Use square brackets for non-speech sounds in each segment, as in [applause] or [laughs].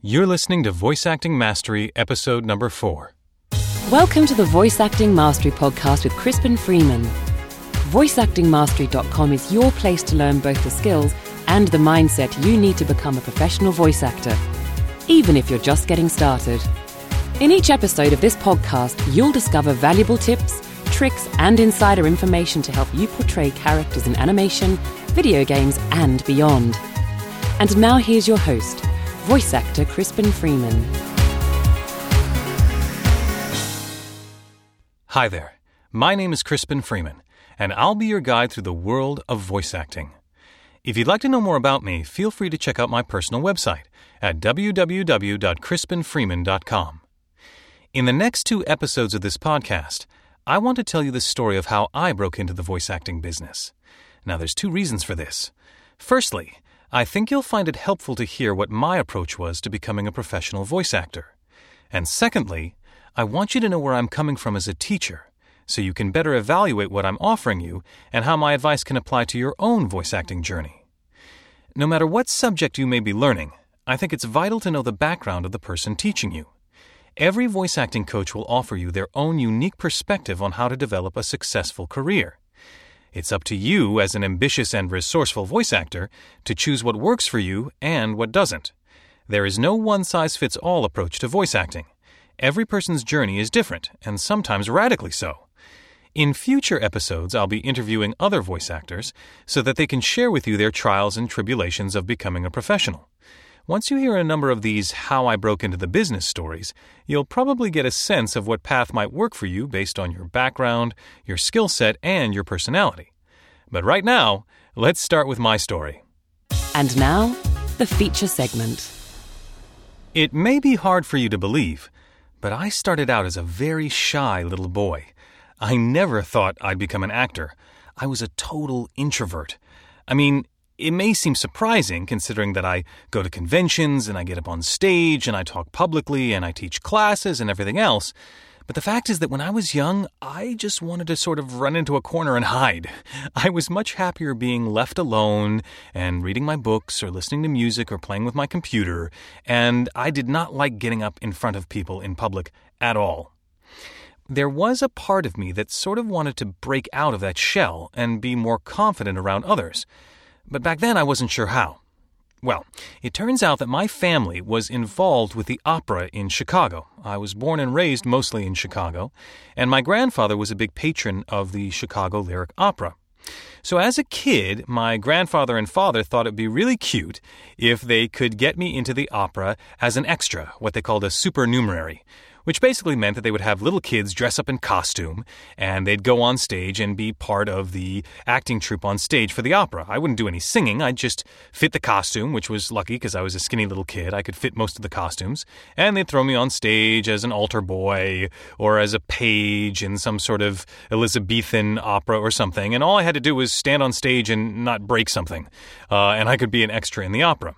You're listening to Voice Acting Mastery, episode number four. Welcome to the Voice Acting Mastery podcast with Crispin Freeman. VoiceActingMastery.com is your place to learn both the skills and the mindset you need to become a professional voice actor, even if you're just getting started. In each episode of this podcast, you'll discover valuable tips, tricks, and insider information to help you portray characters in animation, video games, and beyond. And now here's your host, voice actor Crispin Freeman. Hi there. My name is Crispin Freeman, and I'll be your guide through the world of voice acting. If you'd like to know more about me, feel free to check out my personal website at www.crispinfreeman.com. In the next two episodes of this podcast, I want to tell you the story of how I broke into the voice acting business. Now, there's two reasons for this. Firstly, I think you'll find it helpful to hear what my approach was to becoming a professional voice actor. And secondly, I want you to know where I'm coming from as a teacher, so you can better evaluate what I'm offering you and how my advice can apply to your own voice acting journey. No matter what subject you may be learning, I think it's vital to know the background of the person teaching you. Every voice acting coach will offer you their own unique perspective on how to develop a successful career. It's up to you, as an ambitious and resourceful voice actor, to choose what works for you and what doesn't. There is no one size fits all approach to voice acting. Every person's journey is different, and sometimes radically so. In future episodes, I'll be interviewing other voice actors so that they can share with you their trials and tribulations of becoming a professional. Once you hear a number of these how I broke into the business stories, you'll probably get a sense of what path might work for you based on your background, your skill set, and your personality. But right now, let's start with my story. And now, the feature segment. It may be hard for you to believe, but I started out as a very shy little boy. I never thought I'd become an actor. I was a total introvert. I mean, it may seem surprising considering that I go to conventions and I get up on stage and I talk publicly and I teach classes and everything else. But the fact is that when I was young, I just wanted to sort of run into a corner and hide. [laughs] I was much happier being left alone and reading my books or listening to music or playing with my computer, and I did not like getting up in front of people in public at all. There was a part of me that sort of wanted to break out of that shell and be more confident around others. But back then I wasn't sure how. Well, it turns out that my family was involved with the opera in Chicago. I was born and raised mostly in Chicago, and my grandfather was a big patron of the Chicago Lyric Opera. So, as a kid, my grandfather and father thought it'd be really cute if they could get me into the opera as an extra, what they called a supernumerary, which basically meant that they would have little kids dress up in costume and they'd go on stage and be part of the acting troupe on stage for the opera. I wouldn't do any singing, I'd just fit the costume, which was lucky because I was a skinny little kid. I could fit most of the costumes. And they'd throw me on stage as an altar boy or as a page in some sort of Elizabethan opera or something. And all I had to do was stand on stage and not break something. Uh, and I could be an extra in the opera.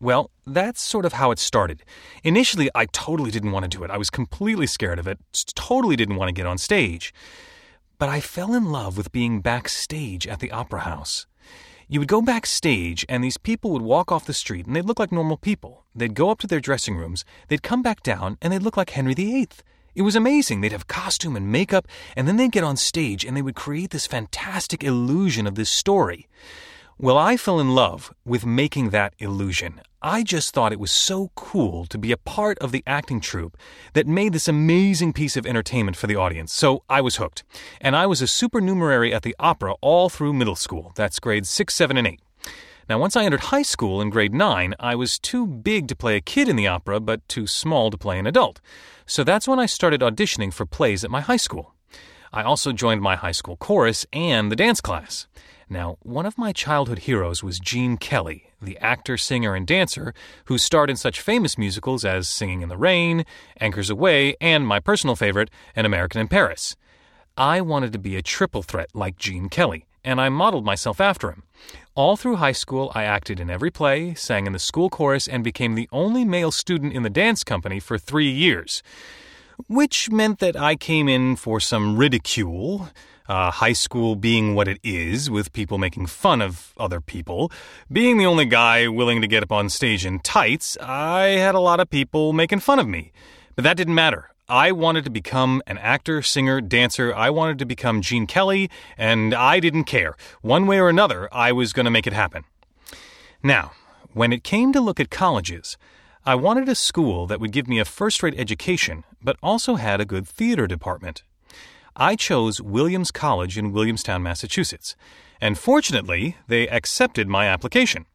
Well, that's sort of how it started. Initially, I totally didn't want to do it. I was completely scared of it, totally didn't want to get on stage. But I fell in love with being backstage at the Opera House. You would go backstage, and these people would walk off the street, and they'd look like normal people. They'd go up to their dressing rooms, they'd come back down, and they'd look like Henry VIII. It was amazing. They'd have costume and makeup, and then they'd get on stage, and they would create this fantastic illusion of this story. Well, I fell in love with making that illusion. I just thought it was so cool to be a part of the acting troupe that made this amazing piece of entertainment for the audience. So I was hooked. And I was a supernumerary at the opera all through middle school. That's grades 6, 7, and 8. Now, once I entered high school in grade 9, I was too big to play a kid in the opera, but too small to play an adult. So that's when I started auditioning for plays at my high school. I also joined my high school chorus and the dance class. Now, one of my childhood heroes was Gene Kelly, the actor, singer, and dancer who starred in such famous musicals as Singing in the Rain, Anchors Aweigh, and my personal favorite, An American in Paris. I wanted to be a triple threat like Gene Kelly, and I modeled myself after him. All through high school, I acted in every play, sang in the school chorus, and became the only male student in the dance company for three years. Which meant that I came in for some ridicule Uh, high school being what it is, with people making fun of other people, being the only guy willing to get up on stage in tights, I had a lot of people making fun of me. But that didn't matter. I wanted to become an actor, singer, dancer. I wanted to become Gene Kelly, and I didn't care. One way or another, I was going to make it happen. Now, when it came to look at colleges, I wanted a school that would give me a first rate education, but also had a good theater department. I chose Williams College in Williamstown, Massachusetts, and fortunately, they accepted my application.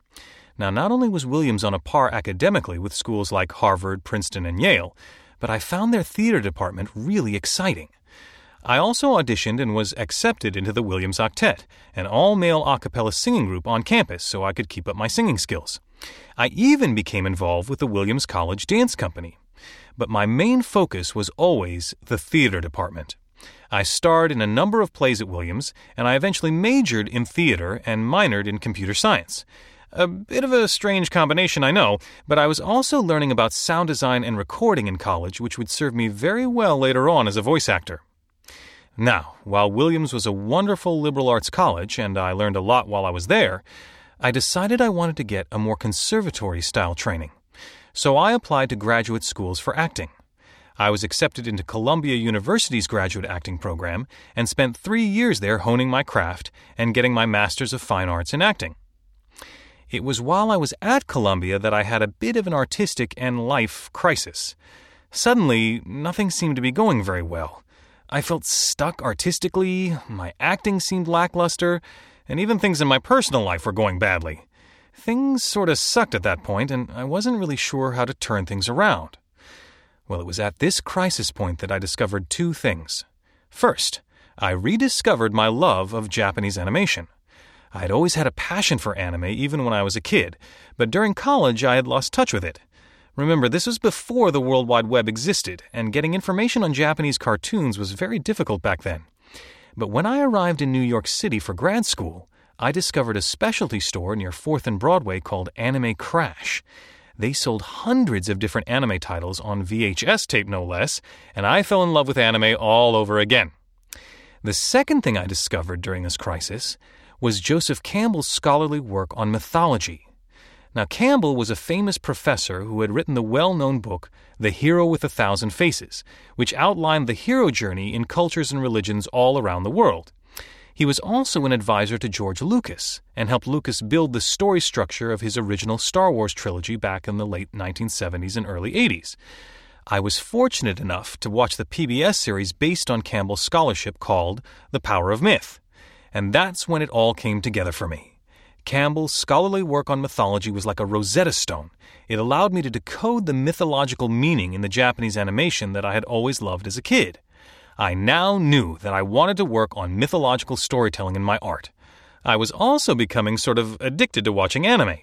Now, not only was Williams on a par academically with schools like Harvard, Princeton, and Yale, but I found their theater department really exciting. I also auditioned and was accepted into the Williams Octet, an all male a cappella singing group on campus, so I could keep up my singing skills. I even became involved with the Williams College Dance Company. But my main focus was always the theater department. I starred in a number of plays at Williams, and I eventually majored in theater and minored in computer science. A bit of a strange combination, I know, but I was also learning about sound design and recording in college, which would serve me very well later on as a voice actor. Now, while Williams was a wonderful liberal arts college, and I learned a lot while I was there, I decided I wanted to get a more conservatory style training. So I applied to graduate schools for acting. I was accepted into Columbia University's graduate acting program and spent three years there honing my craft and getting my Master's of Fine Arts in Acting. It was while I was at Columbia that I had a bit of an artistic and life crisis. Suddenly, nothing seemed to be going very well. I felt stuck artistically, my acting seemed lackluster, and even things in my personal life were going badly. Things sort of sucked at that point, and I wasn't really sure how to turn things around. Well, it was at this crisis point that I discovered two things. First, I rediscovered my love of Japanese animation. I had always had a passion for anime even when I was a kid, but during college I had lost touch with it. Remember, this was before the World Wide Web existed, and getting information on Japanese cartoons was very difficult back then. But when I arrived in New York City for grad school, I discovered a specialty store near 4th and Broadway called Anime Crash. They sold hundreds of different anime titles on VHS tape, no less, and I fell in love with anime all over again. The second thing I discovered during this crisis was Joseph Campbell's scholarly work on mythology. Now, Campbell was a famous professor who had written the well known book, The Hero with a Thousand Faces, which outlined the hero journey in cultures and religions all around the world. He was also an advisor to George Lucas and helped Lucas build the story structure of his original Star Wars trilogy back in the late 1970s and early 80s. I was fortunate enough to watch the PBS series based on Campbell's scholarship called The Power of Myth. And that's when it all came together for me. Campbell's scholarly work on mythology was like a Rosetta Stone. It allowed me to decode the mythological meaning in the Japanese animation that I had always loved as a kid. I now knew that I wanted to work on mythological storytelling in my art. I was also becoming sort of addicted to watching anime,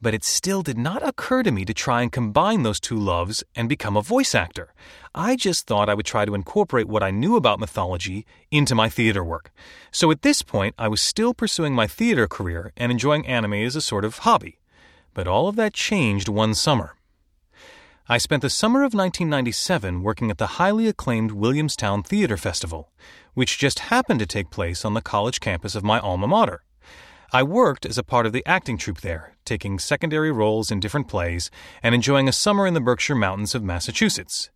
but it still did not occur to me to try and combine those two loves and become a voice actor. I just thought I would try to incorporate what I knew about mythology into my theater work. So at this point, I was still pursuing my theater career and enjoying anime as a sort of hobby. But all of that changed one summer. I spent the summer of 1997 working at the highly acclaimed Williamstown Theater Festival, which just happened to take place on the college campus of my alma mater. I worked as a part of the acting troupe there, taking secondary roles in different plays and enjoying a summer in the Berkshire Mountains of Massachusetts.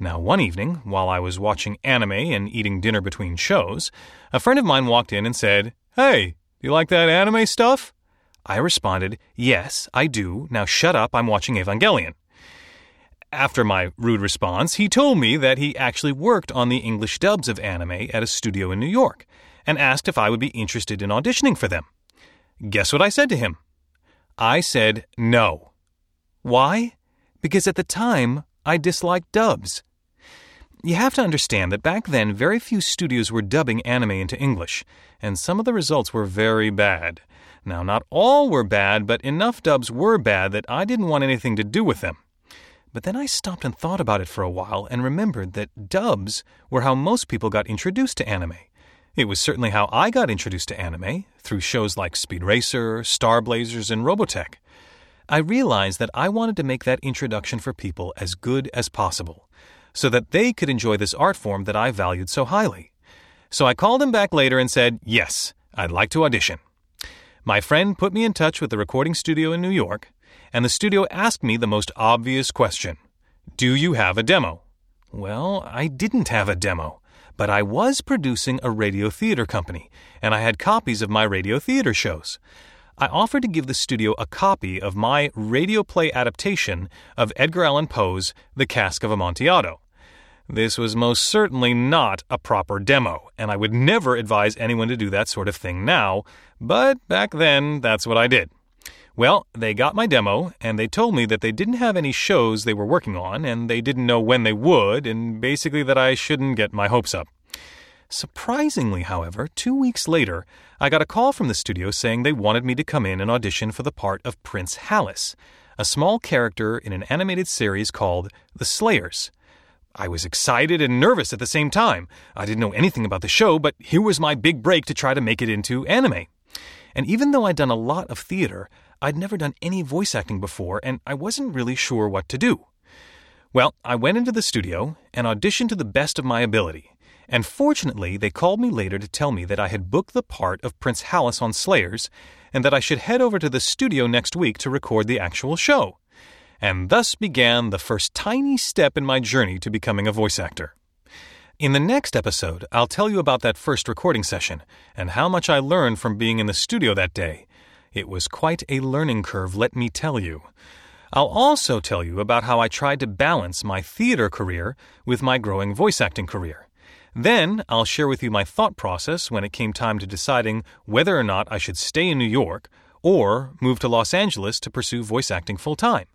Now, one evening, while I was watching anime and eating dinner between shows, a friend of mine walked in and said, Hey, do you like that anime stuff? I responded, Yes, I do. Now shut up, I'm watching Evangelion. After my rude response, he told me that he actually worked on the English dubs of anime at a studio in New York and asked if I would be interested in auditioning for them. Guess what I said to him? I said no. Why? Because at the time, I disliked dubs. You have to understand that back then, very few studios were dubbing anime into English, and some of the results were very bad. Now, not all were bad, but enough dubs were bad that I didn't want anything to do with them. But then I stopped and thought about it for a while and remembered that dubs were how most people got introduced to anime. It was certainly how I got introduced to anime, through shows like Speed Racer, Star Blazers, and Robotech. I realized that I wanted to make that introduction for people as good as possible, so that they could enjoy this art form that I valued so highly. So I called him back later and said, Yes, I'd like to audition. My friend put me in touch with the recording studio in New York, and the studio asked me the most obvious question Do you have a demo? Well, I didn't have a demo, but I was producing a radio theater company, and I had copies of my radio theater shows. I offered to give the studio a copy of my radio play adaptation of Edgar Allan Poe's The Cask of Amontillado. This was most certainly not a proper demo, and I would never advise anyone to do that sort of thing now, but back then, that's what I did. Well, they got my demo, and they told me that they didn't have any shows they were working on, and they didn't know when they would, and basically that I shouldn't get my hopes up. Surprisingly, however, two weeks later, I got a call from the studio saying they wanted me to come in and audition for the part of Prince Hallis, a small character in an animated series called The Slayers. I was excited and nervous at the same time. I didn't know anything about the show, but here was my big break to try to make it into anime. And even though I'd done a lot of theater, I'd never done any voice acting before, and I wasn't really sure what to do. Well, I went into the studio and auditioned to the best of my ability. And fortunately, they called me later to tell me that I had booked the part of Prince Hallis on Slayers, and that I should head over to the studio next week to record the actual show and thus began the first tiny step in my journey to becoming a voice actor. In the next episode, I'll tell you about that first recording session and how much I learned from being in the studio that day. It was quite a learning curve, let me tell you. I'll also tell you about how I tried to balance my theater career with my growing voice acting career. Then I'll share with you my thought process when it came time to deciding whether or not I should stay in New York or move to Los Angeles to pursue voice acting full time.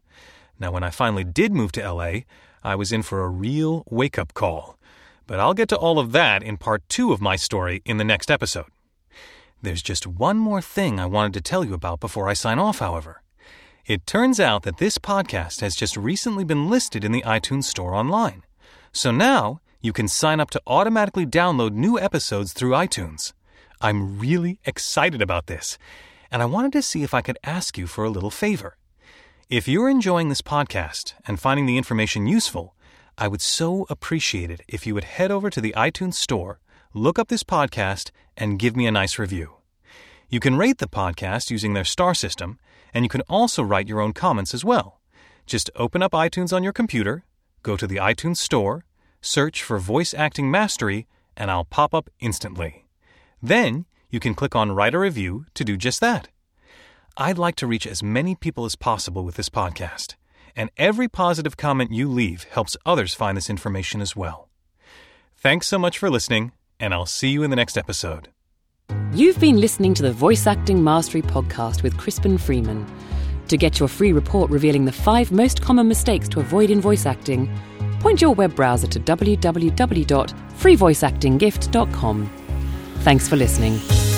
Now, when I finally did move to LA, I was in for a real wake up call. But I'll get to all of that in part two of my story in the next episode. There's just one more thing I wanted to tell you about before I sign off, however. It turns out that this podcast has just recently been listed in the iTunes Store online. So now you can sign up to automatically download new episodes through iTunes. I'm really excited about this, and I wanted to see if I could ask you for a little favor. If you're enjoying this podcast and finding the information useful, I would so appreciate it if you would head over to the iTunes Store, look up this podcast, and give me a nice review. You can rate the podcast using their star system, and you can also write your own comments as well. Just open up iTunes on your computer, go to the iTunes Store, search for Voice Acting Mastery, and I'll pop up instantly. Then you can click on Write a Review to do just that. I'd like to reach as many people as possible with this podcast, and every positive comment you leave helps others find this information as well. Thanks so much for listening, and I'll see you in the next episode. You've been listening to the Voice Acting Mastery podcast with Crispin Freeman. To get your free report revealing the five most common mistakes to avoid in voice acting, point your web browser to www.freevoiceactinggift.com. Thanks for listening.